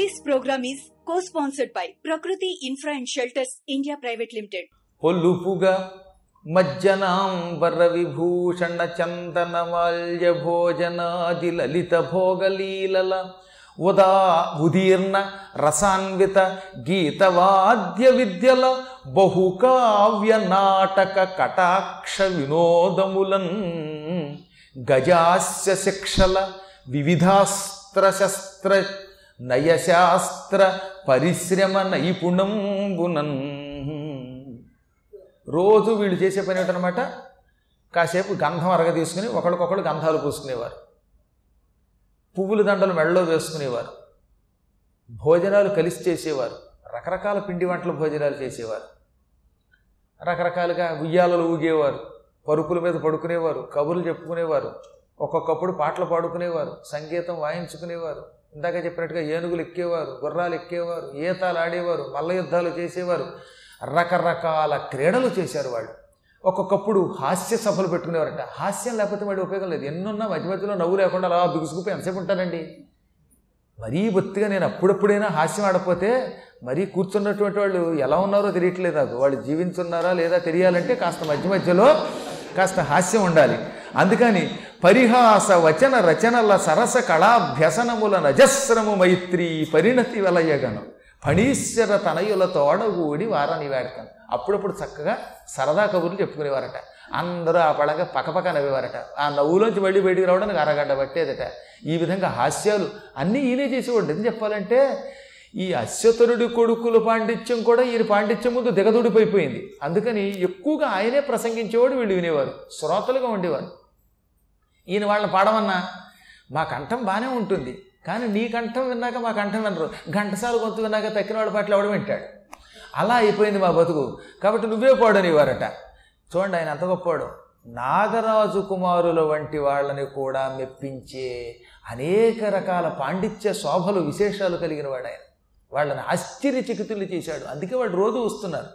This program is co-sponsored by Prakriti Infra and Shelters India Private Limited. పొలుపుగా మజ్జనాంబర Vibhushan చందన మాల్య భోజనాది లలిత భోగలీలల ఉదా ఉదీర్ణ రసాన్విత గీతవాద్య విద్యల బహుకావ్య నాటక కటాక్ష వినోదములన్ గజాస్య శిక్షల వివిధాస్త్ర శస్త్ర నయశాస్త్ర పరిశ్రమ నైపుణంబునన్ రోజు వీళ్ళు చేసే పని ఏంటనమాట కాసేపు గంధం అరగ తీసుకుని ఒకరికొకరు గంధాలు పూసుకునేవారు. పువ్వుల దండలు మెడలో వేసుకునేవారు. భోజనాలు కలిసి చేసేవారు. రకరకాల పిండి వంటల భోజనాలు చేసేవారు. రకరకాలుగా ఉయ్యాలలు ఊగేవారు. పరుపుల మీద పడుకునేవారు. కబుర్లు చెప్పుకునేవారు. ఒక్కొక్కప్పుడు పాటలు పాడుకునేవారు. సంగీతం వాయించుకునేవారు. ఇందాక చెప్పినట్టుగా ఏనుగులు ఎక్కేవారు గుర్రాలు ఎక్కేవారు ఈతాలు ఆడేవారు మల్ల యుద్ధాలు చేసేవారు. రకరకాల క్రీడలు చేశారు వాళ్ళు. ఒక్కొక్కప్పుడు హాస్య సభలు పెట్టుకునేవారట. హాస్యం లేకపోతే వాడి ఉపయోగం లేదు. ఎన్నున్నా మధ్య మధ్యలో నవ్వు లేకుండా అలా బిగుసుకుపోయి ఎంతసేపు ఉంటానండి? మరీ బొత్తిగా నేను అప్పుడప్పుడైనా హాస్యం ఆడపోతే మరీ కూర్చున్నటువంటి వాళ్ళు ఎలా ఉన్నారో తెలియట్లేదు నాకు. వాళ్ళు జీవించున్నారా లేదా తెలియాలంటే కాస్త మధ్య మధ్యలో కాస్త హాస్యం ఉండాలి. అందుకని పరిహాస వచన రచనల సరస కళాభ్యసనముల నజస్రము మైత్రి పరిణతి వలయగను. ఫణీశ్వర తనయుల తోడగూడి వారని వేడతాను అప్పుడప్పుడు చక్కగా సరదా కబుర్లు చెప్పుకునేవారట. అందరూ ఆ పడంగా పక్కపక్క నవ్వేవారట. ఆ నవ్వులోంచి మళ్ళీ బయటికి రావడానికి అరగడ్డ పట్టేదట. ఈ విధంగా హాస్యాలు అన్నీ ఈయనే చేసేవాడు. ఎందుకు చెప్పాలంటే ఈ అశ్వతరుడి కొడుకుల పాండిత్యం కూడా ఈయన పాండిత్యం ముందు దిగదుడిపోయిపోయింది. అందుకని ఎక్కువగా ఆయనే ప్రసంగించేవాడు వీళ్ళు వినేవారు. శ్రోతలుగా ఉండేవారు. ఈయన వాళ్ళని పాడమన్నా? మా కంఠం బాగానే ఉంటుంది. కానీ నీ కంఠం విన్నాక మా కంఠం వినరు. ఘంటసాల గొంతు విన్నాక తక్కిన వాళ్ళ పాటలు ఎవడు వింటాడు? అలా అయిపోయింది మా బతుకు. కాబట్టి నువ్వే పాడనివారట చూడండి ఆయన అంత గొప్పవాడు. నాగరాజు కుమారుల వంటి వాళ్ళని కూడా మెప్పించే అనేక రకాల పాండిత్య శోభలు విశేషాలు కలిగిన వాడు ఆయన. వాళ్ళని ఆశ్చర్యచకితులు చేశాడు. అందుకే వాళ్ళు రోజు వస్తున్నారు.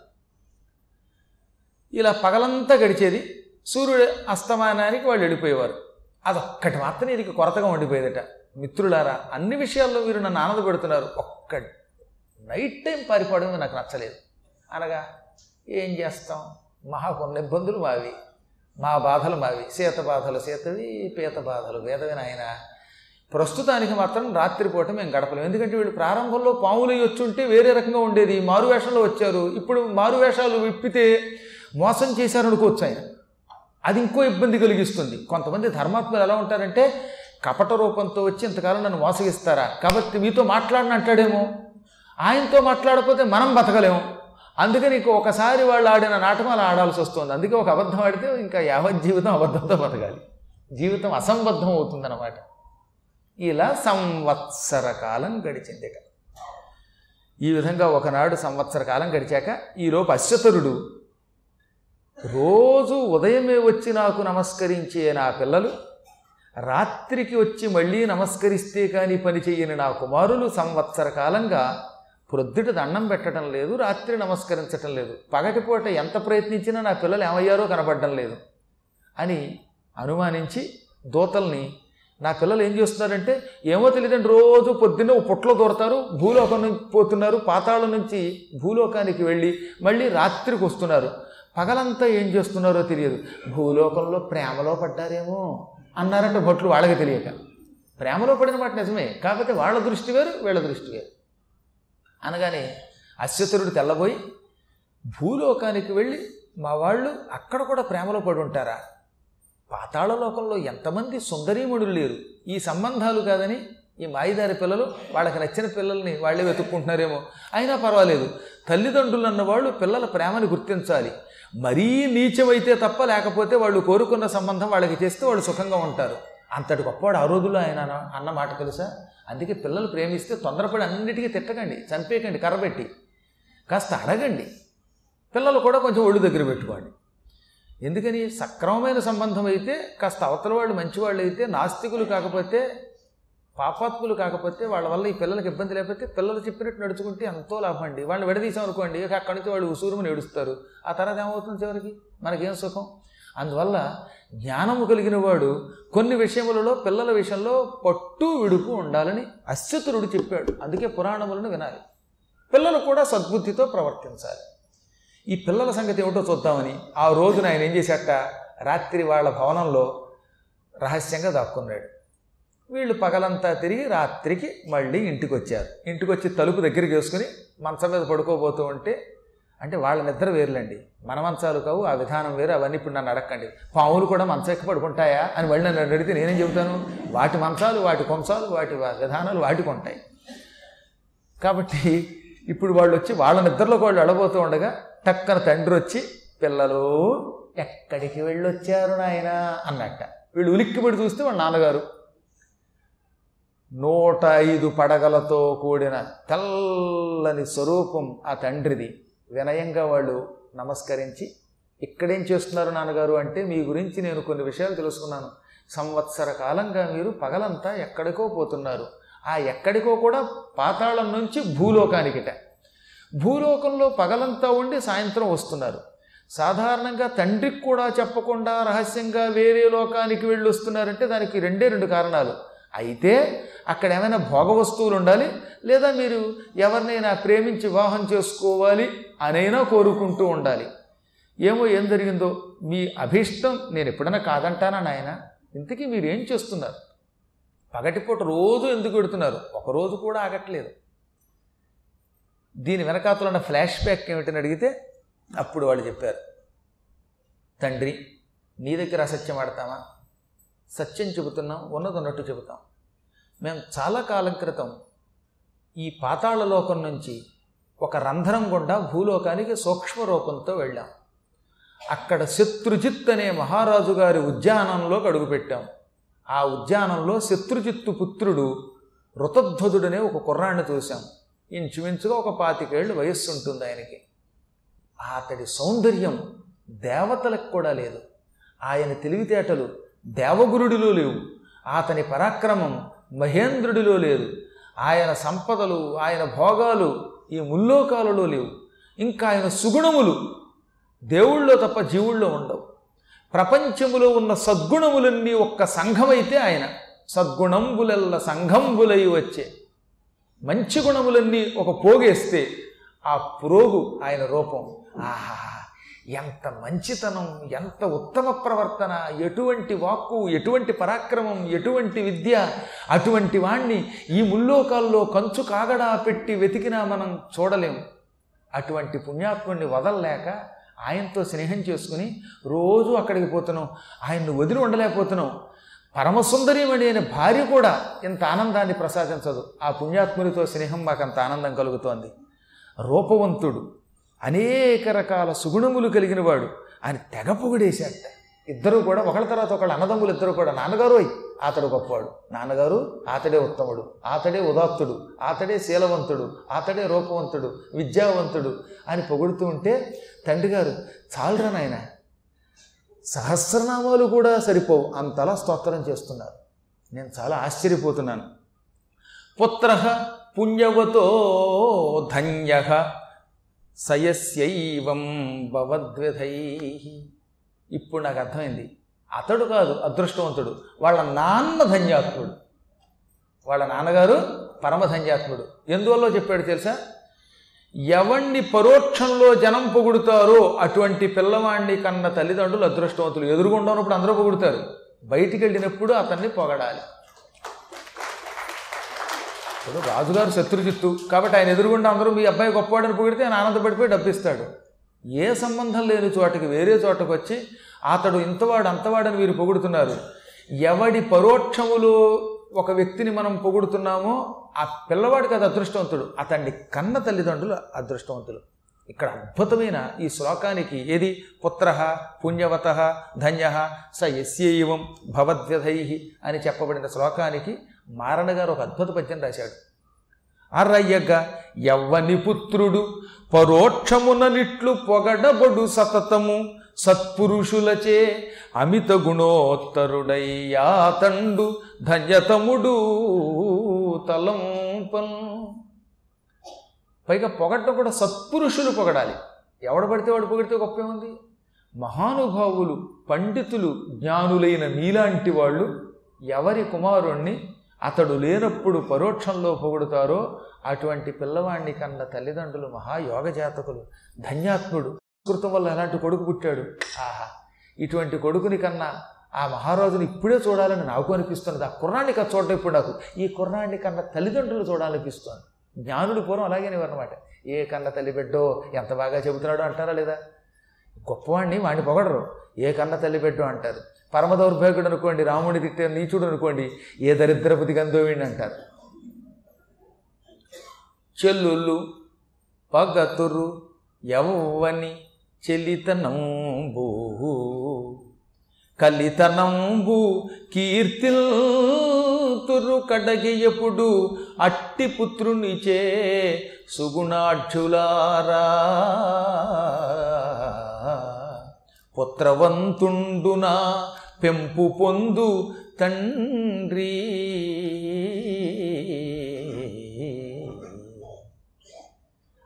ఇలా పగలంతా గడిచేది సూర్యుడు అస్తమానానికి వాళ్ళు వెళ్ళిపోయేవారు. అదొక్కటి మాత్రం వీరికి కొరతగా ఉండిపోయేదట. మిత్రులారా అన్ని విషయాల్లో మీరు నన్ను ఆనందపెడుతున్నారు. ఒక్క నైట్ టైం పారిపోవడం నాకు నచ్చలేదు. అనగా ఏం చేస్తాం? మహాకొన్న ఇబ్బందులు మావి. మా బాధలు మావి. సీత బాధలు సీతవి పీత బాధలు వేదవి నాయన. ప్రస్తుతానికి మాత్రం రాత్రిపూట మేము గడపలేము ఎందుకంటే వీళ్ళు ప్రారంభంలో పాములు వచ్చుంటే వేరే రకంగా ఉండేది. మారు వేషంలో వచ్చారు. ఇప్పుడు మారు వేషాలు విప్పితే మోసం చేశారనుకోవచ్చు ఆయన. అది ఇంకో ఇబ్బంది కలిగిస్తుంది. కొంతమంది ధర్మాత్మలు ఎలా ఉంటారంటే కపట రూపంతో వచ్చి ఇంతకాలం నన్ను మోసగిస్తారా కాబట్టి మీతో మాట్లాడిన అంటాడేమో. ఆయనతో మాట్లాడకపోతే మనం బతకలేము. అందుకని నీకు ఒకసారి వాళ్ళు ఆడిన నాటకం అలా ఆడాల్సి వస్తుంది. అందుకే ఒక అబద్ధం ఆడితే ఇంకా యావత్ జీవితం అబద్ధంతో బతకాలి. జీవితం అసంబద్ధం అవుతుందన్నమాట. ఇలా సంవత్సర కాలం గడిచిందిట ఈ విధంగా ఒకనాడు సంవత్సర కాలం గడిచాక ఈలోపు అశ్వతరుడు రోజు ఉదయమే వచ్చి నాకు నమస్కరించే నా పిల్లలు రాత్రికి వచ్చి మళ్ళీ నమస్కరిస్తే కానీ పని చేయని నా కుమారులు సంవత్సర కాలంగా ప్రొద్దుట దండం పెట్టడం లేదు రాత్రి నమస్కరించటం లేదు. పగటిపూట ఎంత ప్రయత్నించినా నా పిల్లలు ఏమయ్యారో కనబడడం లేదు అని అనుమానించి దూతల్ని నా పిల్లలు ఏం చేస్తున్నారంటే ఏమో తెలియదండి రోజు పొద్దున్నే పుట్లో దూరతారు భూలోకం నుంచి పోతున్నారు పాతాళం నుంచి భూలోకానికి వెళ్ళి మళ్ళీ రాత్రికి వస్తున్నారు. పగలంతా ఏం చేస్తున్నారో తెలియదు. భూలోకంలో ప్రేమలో పడ్డారేమో అన్నారంటే భట్లు వాళ్ళకి తెలియక. ప్రేమలో పడిన మాట నిజమే కాకపోతే వాళ్ళ దృష్టి వేరు వీళ్ళ దృష్టి వేరు. అనగానే అశ్వతురుడు తెల్లబోయి భూలోకానికి వెళ్ళి మా వాళ్ళు అక్కడ కూడా ప్రేమలో పడి ఉంటారా? పాతాళ లోకంలో ఎంతమంది సుందరీముడు లేరు. ఈ సంబంధాలు కాదని ఈ మాయిదారి పిల్లలు వాళ్ళకి నచ్చిన పిల్లల్ని వాళ్ళే వెతుక్కుంటున్నారేమో. అయినా పర్వాలేదు. తల్లిదండ్రులు అన్నవాళ్ళు పిల్లల ప్రేమని గుర్తించాలి. మరీ నీచమైతే తప్ప లేకపోతే వాళ్ళు కోరుకున్న సంబంధం వాళ్ళకి చేస్తే వాళ్ళు సుఖంగా ఉంటారు. అంతటి గొప్పవాడు ఆ రోజుల్లో ఆయన అన్న- మాట తెలుసా? అందుకే పిల్లలు ప్రేమిస్తే తొందరపడి అన్నిటికీ తిట్టకండి చంపేయకండి కర్రబెట్టి కాస్త అడగండి. పిల్లలు కూడా కొంచెం ఒళ్ళు దగ్గర పెట్టుకోండి. ఎందుకని? సక్రమమైన సంబంధం అయితే కాస్త అవతల వాళ్ళు మంచివాళ్ళు అయితే నాస్తికులు కాకపోతే పాపాత్ములు కాకపోతే వాళ్ళ వల్ల ఈ పిల్లలకి ఇబ్బంది లేకపోతే పిల్లలు చెప్పినట్టు నడుచుకుంటే ఎంతో లాభం అండి. వాళ్ళని విడదీసాం అనుకోండి అక్కడి నుంచి వాళ్ళు ఉసూరుమని ఏడుస్తారు ఆ తర్వాత ఏమవుతుంది చివరికి? మనకేం సుఖం? అందువల్ల జ్ఞానము కలిగిన వాడు కొన్ని విషయములలో పిల్లల విషయంలో పట్టు విడుపు ఉండాలని అశ్వతురుడు చెప్పాడు. అందుకే పురాణములను వినాలి. పిల్లలు కూడా సద్బుద్ధితో ప్రవర్తించాలి. ఈ పిల్లల సంగతి ఏమిటో చూద్దామని ఆ రోజున ఆయన ఏం చేశాట రాత్రి వాళ్ళ భవనంలో రహస్యంగా దాక్కున్నాడు. వీళ్ళు పగలంతా తిరిగి రాత్రికి మళ్ళీ ఇంటికి వచ్చారు ఇంటికి వచ్చి తలుపు దగ్గరికి వేసుకుని మంచం మీద పడుకోబోతూ ఉంటే అంటే వాళ్ళ నిద్ర వేరులేండి. మన మంచాలు కావు ఆ విధానం వేరు అవన్నీ ఇప్పుడు నన్ను అడగండి పావులు కూడా మంచం ఎక్కి పడుకుంటాయా అని మళ్ళీ నన్ను అడిగితే నేనేం చెబుతాను? వాటి మంచాలు వాటి కొంచాలు వాటి విధానాలు వాటికి ఉంటాయి. కాబట్టి ఇప్పుడు వాళ్ళు వచ్చి వాళ్ళ నిద్రలోకి వాళ్ళు అడబోతూ ఉండగా టక్కన తండ్రి వచ్చి పిల్లలు ఎక్కడికి వెళ్ళొచ్చారు నాయన? అన్నట్ట. వీళ్ళు ఉలిక్కిపడి చూస్తే వాళ్ళ నాన్నగారు నూట ఐదు పడగలతో కూడిన తెల్లని స్వరూపం ఆ తండ్రిది. వినయంగా వాళ్ళు నమస్కరించి ఇక్కడేం చేస్తున్నారు నాన్నగారు? అంటే మీ గురించి నేను కొన్ని విషయాలు తెలుసుకున్నాను. సంవత్సర కాలంగా మీరు పగలంతా ఎక్కడికో పోతున్నారు. ఆ ఎక్కడికో కూడా పాతాళం నుంచి భూలోకానికిట. భూలోకంలో పగలంతా ఉండి సాయంత్రం వస్తున్నారు. సాధారణంగా తండ్రికి కూడా చెప్పకుండా రహస్యంగా వేరే లోకానికి వెళ్ళి వస్తున్నారంటే దానికి రెండే రెండు కారణాలు. అయితే అక్కడ ఏమైనా భోగ వస్తువులు ఉండాలి? లేదా మీరు ఎవరినైనా ప్రేమించి వివాహం చేసుకోవాలి అనైనా కోరుకుంటూ ఉండాలి? ఏమో ఏం జరిగిందో? మీ అభీష్టం నేను ఎప్పుడైనా కాదంటానా నాయన? ఇంతకీ మీరు ఏం చేస్తున్నారు? పగటిపూట రోజు ఎందుకు పెడుతున్నారు ఒకరోజు కూడా ఆగట్లేదు. దీని వెనకాతలో ఉన్న ఫ్లాష్ బ్యాక్ ఏమిటని అడిగితే అప్పుడు వాళ్ళు చెప్పారు తండ్రి నీ దగ్గర అసత్యం ఆడతామా? సత్యం చెబుతున్నాం ఉన్నది ఉన్నట్టు చెబుతాం. మేము చాలా కాలం క్రితం ఈ పాతాళ లోకం నుంచి ఒక రంధ్రం గుండా భూలోకానికి సూక్ష్మ రూపంతో వెళ్ళాం. అక్కడ శత్రుజిత్ అనే మహారాజు గారి ఉద్యానంలోకి అడుగుపెట్టాం ఆ ఉద్యానంలో శత్రుజిత్తు పుత్రుడు ఋతధ్వజుడనే ఒక కుర్రాన్ని చూశాం. ఇంచుమించుగా ఒక పాతికేళ్ళు వయస్సు ఉంటుంది ఆయనకి. అతడి సౌందర్యం దేవతలకు కూడా లేదు. ఆయన తెలివితేటలు దేవగురుడిలో లేవు. అతని పరాక్రమం మహేంద్రుడిలో లేదు. ఆయన సంపదలు ఆయన భోగాలు ఈ ముల్లోకాలలో లేవు. ఇంకా ఆయన సుగుణములు దేవుళ్ళో తప్ప జీవుల్లో ఉండవు. ప్రపంచములో ఉన్న సద్గుణములన్నీ ఒక్క సంఘమైతే ఆయన. సద్గుణంబులెల్ల సంఘంబులై వచ్చే. మంచి గుణములన్నీ ఒక పోగేస్తే ఆ పురోగు ఆయన రూపం. ఆహా ఎంత మంచితనం ఎంత ఉత్తమ ప్రవర్తన ఎటువంటి వాక్కు ఎటువంటి పరాక్రమం ఎటువంటి విద్య అటువంటి వాణ్ణి ఈ ముల్లోకాల్లో కంచు కాగడా పెట్టి వెతికినా మనం చూడలేం. అటువంటి పుణ్యాత్ముడిని వదలలేక ఆయనతో స్నేహం చేసుకుని రోజు అక్కడికి పోతున్నాం. ఆయన్ని వదిలి ఉండలేకపోతున్నాం. పరమసుందరీమణి అనే భార్య కూడా ఇంత ఆనందాన్ని ప్రసాదించదు. ఆ పుణ్యాత్మునితో స్నేహం మాకు అంత ఆనందం కలుగుతోంది. రూపవంతుడు. అనేక రకాల సుగుణములు కలిగిన వాడు ఆయన తెగ పొగిడేశాట ఇద్దరు కూడా ఒకళ్ళ తర్వాత ఒకళ్ళు అన్నదమ్ములు ఇద్దరు కూడా నాన్నగారు అతడు గొప్పవాడు. నాన్నగారు అతడే ఉత్తముడు అతడే ఉదాత్తుడు అతడే శీలవంతుడు అతడే రూపవంతుడు విద్యావంతుడు అని పొగుడుతూ ఉంటే తండ్రి గారు చాలరా నాయన సహస్రనామాలు కూడా సరిపోవు. అంతలా స్తోత్రం చేస్తున్నారు. నేను చాలా ఆశ్చర్యపోతున్నాను. పుత్ర పుణ్యవతో ధన్య సయస్యైవం భవద్విధై ఇప్పుడు నాకు అర్థమైంది. అతడు కాదు అదృష్టవంతుడు. వాళ్ళ నాన్న ధన్యాత్ముడు. వాళ్ళ నాన్నగారు పరమధన్యాత్ముడు ఎందువల్ల చెప్పాడు తెలుసా? ఎవణ్ణి పరోక్షంలో జనం పొగుడుతారో అటువంటి పిల్లవాణ్ణి కన్న తల్లిదండ్రులు అదృష్టవంతులు. ఎదురుగుండా ఉన్నప్పుడు అందరూ పొగుడుతారు. బయటికి వెళ్ళినప్పుడు అతన్ని పొగడాలి. ఇప్పుడు రాజుగారు శత్రుజిత్తు కాబట్టి ఆయన ఎదురుగుండా అందరూ మీ అబ్బాయి గొప్పవాడని పొగిడితే ఆయన ఆనందపడిపోయి డబ్బిస్తాడు. ఏ సంబంధం లేని చోటకి వేరే చోటకు వచ్చి అతడు ఇంతవాడు అంతవాడని వీరు పొగుడుతున్నారు. ఎవడి పరోక్షములో ఒక వ్యక్తిని మనం పొగుడుతున్నామో ఆ పిల్లవాడికి అది అదృష్టవంతుడు. అతన్ని కన్న తల్లిదండ్రులు అదృష్టవంతులు. ఇక్కడ అద్భుతమైన ఈ శ్లోకానికి ఏది? పుత్ర పుణ్యవత ధన్య స యస్యైవం భవద్వ్యధై అని చెప్పబడిన శ్లోకానికి మారణ గారు ఒక అద్భుత పద్యం రాశాడు. అరయ్యగా ఎవ్వని పుత్రుడు పరోక్షముననిట్లు పొగడబడు సతతము సత్పురుషులచే అమిత గుణోత్తరుడయ్యాతండు ధన్యతముడు తలంపన్. పైగా పొగడ్డం కూడా సత్పురుషులు పొగడాలి. ఎవడు పడితే వాడు పొగిడితే గొప్ప ఉంది మహానుభావులు పండితులు జ్ఞానులైన మీలాంటి వాళ్ళు ఎవరి కుమారుణ్ణి అతడు లేనప్పుడు పరోక్షంలో పొగుడుతారో అటువంటి పిల్లవాణ్ణి కన్న తల్లిదండ్రులు మహాయోగ జాతకులు ధన్యాత్ముడు. కృతం వల్ల ఎలాంటి కొడుకు పుట్టాడు? ఆహా! ఇటువంటి కొడుకుని కన్నా ఆ మహారాజుని ఇప్పుడే చూడాలని నాకు అనిపిస్తున్నది. ఆ కుర్రాన్ని కదా చూడటం ఇప్పుడు నాకు. ఈ కుర్రాన్ని కన్న తల్లిదండ్రులు చూడాలనిపిస్తుంది. జ్ఞానుడు పూర్వం అలాగే ఏ కన్న తల్లి బిడ్డో ఎంత బాగా చెబుతున్నాడో అంటారా లేదా? గొప్పవాడిని వాడిని పొగడరు. ఏ కన్న తల్లి బిడ్డో అంటారు. పరమ దౌర్భాగ్యుడు అనుకోండి రాముడి తిట్టే నీచుడు అనుకోండి ఏ దరిద్రపతి గంధోవిండి అంటారు. చెల్లుళ్ళు పగతురు ఎవ్వని చెల్లితనంబు కలితనంబు కీర్తిల్తురు కడగియపుడు అట్టి పుత్రునిచే సుగుణాఢ్యులారా పుత్రవంతుండునా పెంపు పొందు తండ్రి.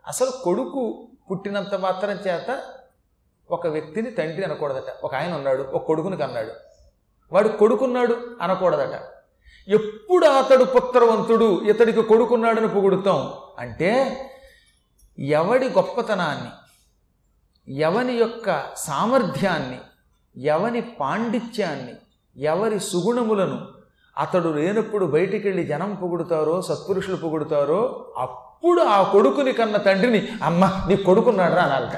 అసలు కొడుకు పుట్టినంత మాత్రం చేత ఒక వ్యక్తిని తండ్రి అనకూడదట. ఒక ఆయన ఉన్నాడు ఒక కొడుకుని కన్నాడు. వాడు కొడుకున్నాడు అనకూడదట. ఎప్పుడు అతడు పుత్రవంతుడు ఇతడికి కొడుకున్నాడని పొగుడుతాం. అంటే ఎవడి గొప్పతనాన్ని ఎవని యొక్క సామర్థ్యాన్ని ఎవని పాండిత్యాన్ని ఎవరి సుగుణములను అతడు లేనప్పుడు బయటికి వెళ్ళి జనం పొగుడుతారో సత్పురుషులు పొగుడుతారో అప్పుడు ఆ కొడుకుని కన్న తండ్రిని అమ్మ నీ కొడుకున్నాడు రా అనాలట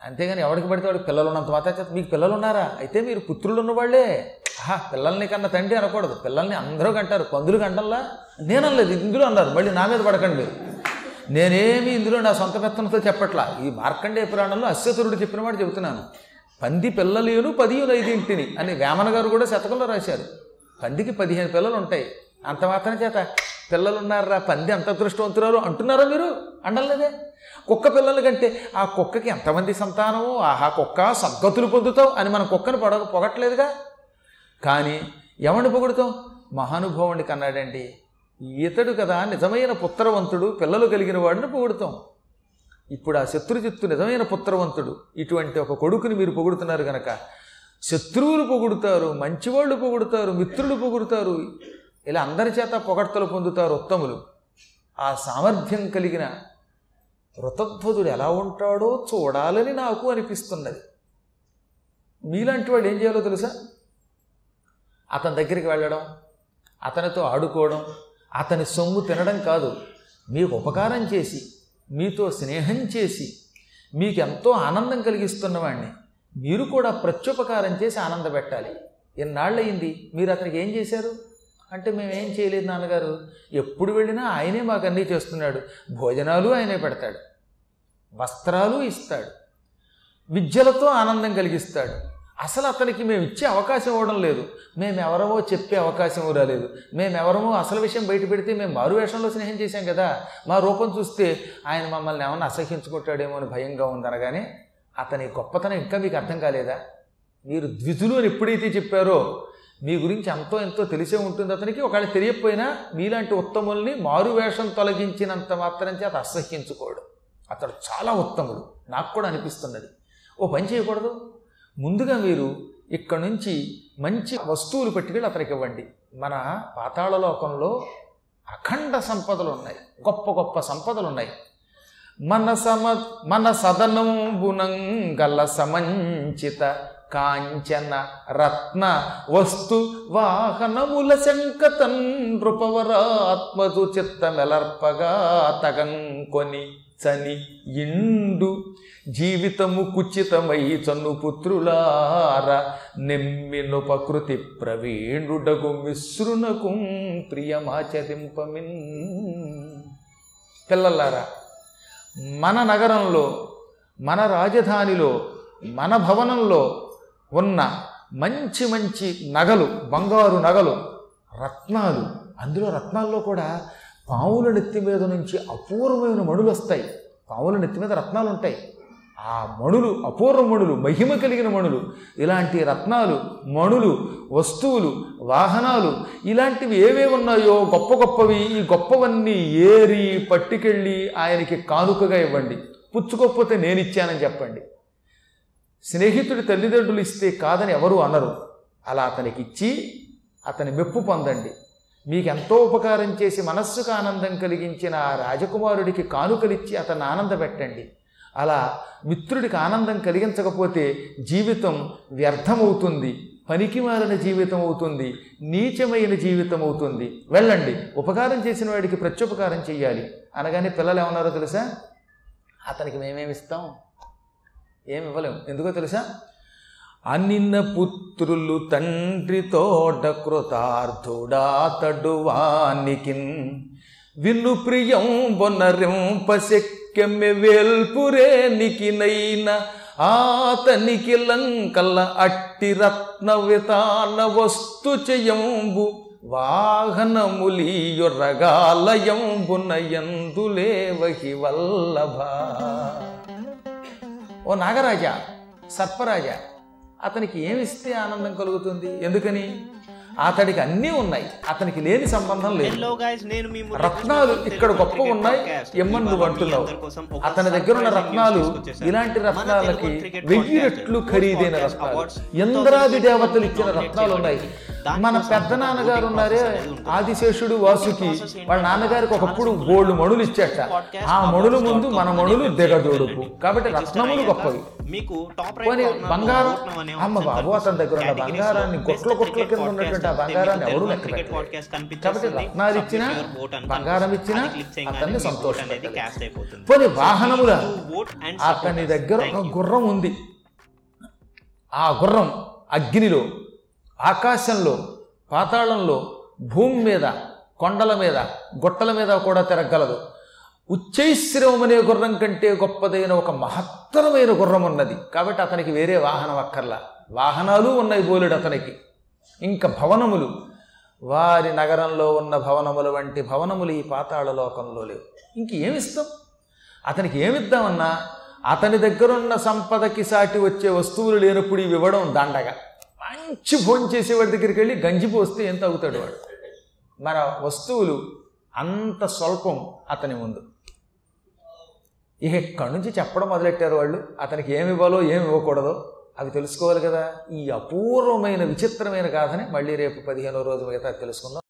అంతేగాని ఎవరికి పడితే వాడికి పిల్లలు ఉన్నంత మాత్రం మీకు పిల్లలు ఉన్నారా అయితే మీరు పుత్రులు ఉన్నవాళ్ళే ఆహా పిల్లల్ని కన్న తండ్రి అనకూడదు. పిల్లల్ని అందరూ కంటారు. పందులు కంటల్లా? నేనలేదు ఇందులో అన్నారు. మళ్ళీ నా మీద పడకండి మీరు. నేనేమి ఇందులో నా సొంత పెత్తనంతో చెప్పట్లా. ఈ మార్కండే పురాణంలో అశ్వతురుడు చెప్పిన మాట చెబుతున్నాను. పంది పిల్లలేను పదియును ఐదింటిని అని వేమన గారు కూడా శతకంలో రాశారు. పందికి పదిహేను పిల్లలు ఉంటాయి అంత మాత్రం చేత. పిల్లలు ఉన్నారా పంది అంత అదృష్టవంతురాలు అంటున్నారా మీరు? అండలేదే. కుక్క పిల్లల కంటే ఆ కుక్కకి ఎంతమంది సంతానమో ఆహా కుక్క సద్గతులు పొందుతావు అని మన కుక్కను పొడ పొగట్లేదుగా కానీ ఎవరిని పొగుడుతాం మహానుభావుడికి కన్నాడండి. ఇతడు కదా నిజమైన పుత్రవంతుడు పిల్లలు కలిగిన వాడిని పొగుడుతాం. ఇప్పుడు ఆ శత్రుజిత్తు నిజమైన పుత్రవంతుడు ఇటువంటి ఒక కొడుకుని మీరు పొగుడుతున్నారు కనుక శత్రువులు పొగుడుతారు మంచివాళ్ళు పొగుడుతారు మిత్రులు పొగుడుతారు ఇలా అందరి చేత పొగడ్తలు పొందుతారు ఉత్తములు. ఆ సామర్థ్యం కలిగిన ఋతధ్వజుడు ఎలా ఉంటాడో చూడాలని నాకు అనిపిస్తున్నది. మీలాంటి వాడు ఏం చేయాలో తెలుసా? అతని దగ్గరికి వెళ్ళడం అతనితో ఆడుకోవడం అతని సొమ్ము తినడం కాదు. మీకు ఉపకారం చేసి మీతో స్నేహం చేసి మీకు ఎంతో ఆనందం కలిగిస్తున్నవాడిని మీరు కూడా ప్రత్యుపకారం చేసి ఆనందపెట్టాలి ఎన్నాళ్ళయింది? మీరు అతనికి ఏం చేశారు? అంటే మేమేం చేయలేదు నాన్నగారు. ఎప్పుడు వెళ్ళినా ఆయనే మాకు అన్నీ చేస్తున్నాడు. భోజనాలు ఆయనే పెడతాడు. వస్త్రాలు ఇస్తాడు. విద్యలతో ఆనందం కలిగిస్తాడు. అసలు అతనికి మేము ఇచ్చే అవకాశం ఇవ్వడం లేదు. మేము చెప్పే అవకాశం రాలేదు మేము ఎవరమో అసలు విషయం బయట పెడితే మేము మారు వేషంలో స్నేహం చేశాం కదా. మా రూపం చూస్తే ఆయన మమ్మల్ని ఏమన్నా అసహించుకుంటాడేమో అని భయంగా ఉందనగానే అతని గొప్పతనం ఇంకా మీకు అర్థం కాలేదా? మీరు ద్విజులు అని ఎప్పుడైతే చెప్పారో మీ గురించి ఎంతో ఎంతో తెలిసే ఉంటుంది అతనికి. ఒకవేళ తెలియకపోయినా మీలాంటి ఉత్తముల్ని మారు వేషం తొలగించినంత మాత్రం చేత అసహ్యించుకోడు అతడు చాలా ఉత్తముడు. నాకు కూడా అనిపిస్తున్నది. ఓ పని చేయకూడదు? ముందుగా మీరు ఇక్కడ నుంచి మంచి వస్తువులు పట్టుకెళ్ళి అతనికి ఇవ్వండి. మన పాతాళలోకంలో అఖండ సంపదలు ఉన్నాయి. గొప్ప గొప్ప సంపదలు ఉన్నాయి. మన సమ మన సదనంబునం గల సమంచిత కాంచన రత్న వస్తు వాహనముల శంకతన్ నృపవరాత్మజు చిత్తమెలర్పగా తగంకొని చని ఇండు జీవితము కుచితమై చన్ను పుత్రులార నెమ్మిను ప్రకృతి ప్రవీణుడగు మిశ్రునకు ప్రియమాచరింపమిన్. పిల్లలారా మన నగరంలో మన రాజధానిలో మన భవనంలో ఉన్న మంచి మంచి నగలు బంగారు నగలు రత్నాలు అందులో రత్నాల్లో కూడా పావుల నెత్తి మీద నుంచి అపూర్వమైన మణులు వస్తాయి. పావుల నెత్తి మీద రత్నాలు ఉంటాయి ఆ మణులు అపూర్వ మణులు మహిమ కలిగిన మణులు ఇలాంటి రత్నాలు మణులు వస్తువులు వాహనాలు ఇలాంటివి ఏవేవి ఉన్నాయో గొప్ప గొప్పవి ఈ గొప్పవన్నీ ఏరి పట్టుకెళ్ళి ఆయనకి కానుకగా ఇవ్వండి. పుచ్చుకోకపోతే నేను ఇచ్చానని చెప్పండి. స్నేహితుడి తల్లిదండ్రులు ఇస్తే కాదని ఎవరు అనరు. అలా అతనికి ఇచ్చి అతని మెప్పు పొందండి. మీకు ఎంతో ఉపకారం చేసి మనస్సుకు ఆనందం కలిగించిన ఆ రాజకుమారుడికి కానుకలిచ్చి అతన్ని ఆనందపెట్టండి. అలా మిత్రుడికి ఆనందం కలిగించకపోతే జీవితం వ్యర్థమవుతుంది పనికిమాలిన జీవితం అవుతుంది నీచమైన జీవితం అవుతుంది వెళ్ళండి ఉపకారం చేసిన వాడికి ప్రత్యుపకారం చెయ్యాలి. అనగానే పిల్లలు ఏమన్నారో తెలుసా? అతనికి మేమేమి ఇస్తాం? ఏమి ఇవ్వలేం. ఎందుకో తెలుసా? అనిన పుత్రులు తండ్రి తోట కృతార్థుడాతడు వానికిన్ విను ప్రియం బొనరింపశక్యమె వేల్పురేనికినైన ఆతనికి లంకల అట్టి రత్న వితాన వస్తు చెయంబు వాహనములీయురగాలయంబునయందులేవహి వల్లభ. ఓ నాగరాజా సర్పరాజా అతనికి ఏమిస్తే ఆనందం కలుగుతుంది? ఎందుకని? అతడికి అన్నీ ఉన్నాయి. అతనికి లేని సంబంధం లేదు. రత్నాలు ఇక్కడ గొప్ప ఉన్నాయి. ఎమ్మని నువ్వు అంటున్నావు. అతని దగ్గర ఉన్న రత్నాలు. ఇలాంటి రత్నాలకి వెయ్యి రెట్లు ఖరీదైన రత్నాలు. ఇంద్రాది 2016 దేవతలు ఇచ్చిన రత్నాలు ఉన్నాయి. మన పెద్ద నాన్నగారు ఉన్నారే. ఆదిశేషుడు వాసుకి వాళ్ళ నాన్నగారికి ఒకప్పుడు గోల్డ్ మణులు ఇచ్చాట. ఆ మణుల ముందు మన మణులు దిగజోడుపు కాబట్టి రత్నములు గొప్పవి. మీకు టాప్ బంగారం అతని దగ్గర బంగారాన్ని కింద ఉన్నటువంటి ఆ బంగారాన్ని ఎవరు ఇచ్చినా బంగారం ఇచ్చినా అతన్ని సంతోషం పోనీ వాహనముల అతని దగ్గర ఒక గుర్రం ఉంది. ఆ గుర్రం అగ్నిలో ఆకాశంలో పాతాళంలో భూమి మీద కొండల మీద గుట్టల మీద కూడా తిరగలదు ఉచ్చైశ్రవమనే గుర్రం కంటే గొప్పదైన ఒక మహత్తరమైన గుర్రం ఉన్నది. కాబట్టి అతనికి వేరే వాహనం అక్కర్లా. వాహనాలు ఉన్నాయి బోలుడు అతనికి. ఇంకా భవనములు. వారి నగరంలో ఉన్న భవనముల వంటి భవనములు ఈ పాతాళ లోకంలో లేవు. ఇంక ఏమిస్తాం? అతనికి ఏమిద్దామన్నా? అతని దగ్గరున్న సంపదకి సాటి వచ్చే వస్తువులు లేనప్పుడు ఇవి ఇవ్వడం దండగా. మంచి ఫోన్ చేసేవాడి దగ్గరికి వెళ్ళి గంజి పోస్తే ఎంత అవుతాడు వాడు? మన వస్తువులు అంత స్వల్పం అతని ముందు. ఇక ఇక్కడి నుంచి చెప్పడం మొదలెట్టారు వాళ్ళు? అతనికి ఏమి ఇవ్వాలో ఏమి ఇవ్వకూడదో? అవి తెలుసుకోవాలి కదా. ఈ అపూర్వమైన విచిత్రమైన గాథని మళ్ళీ రేపు పదిహేనో రోజు మిగతా తెలుసుకుందాం.